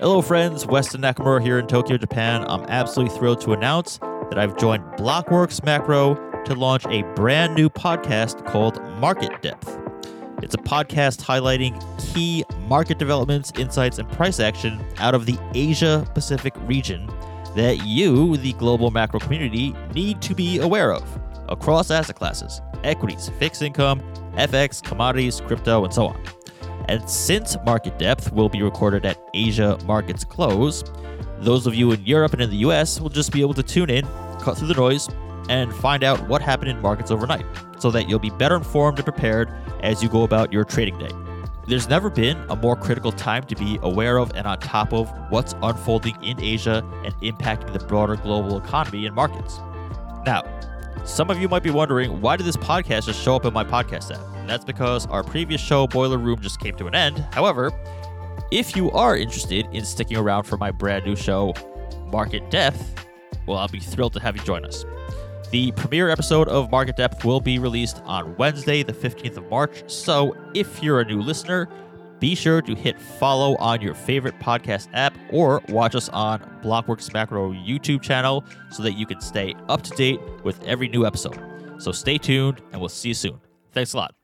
Hello, friends. Weston Nakamura here in Tokyo, Japan. I'm absolutely thrilled to announce that I've joined Blockworks Macro to launch a brand new podcast called Market Depth. It's a podcast highlighting key market developments, insights, and price action out of the Asia Pacific region that you, the global macro community, need to be aware of across asset classes, equities, fixed income, FX, commodities, crypto, and so on. And since Market Depth will be recorded at Asia Markets Close, those of you in Europe and in the US will just be able to tune in, cut through the noise, and find out what happened in markets overnight so that you'll be better informed and prepared as you go about your trading day. There's never been a more critical time to be aware of and on top of what's unfolding in Asia and impacting the broader global economy and markets. Now, some of you might be wondering why did this podcast just show up in my podcast app? And that's because our previous show, Boiler Room, just came to an end. However, if you are interested in sticking around for my brand new show, Market Depth, well, I'll be thrilled to have you join us. The premiere episode of Market Depth will be released on Wednesday, the 15th of March. So if you're a new listener, be sure to hit follow on your favorite podcast app or watch us on Blockworks Macro YouTube channel so that you can stay up to date with every new episode. So stay tuned and we'll see you soon. Thanks a lot.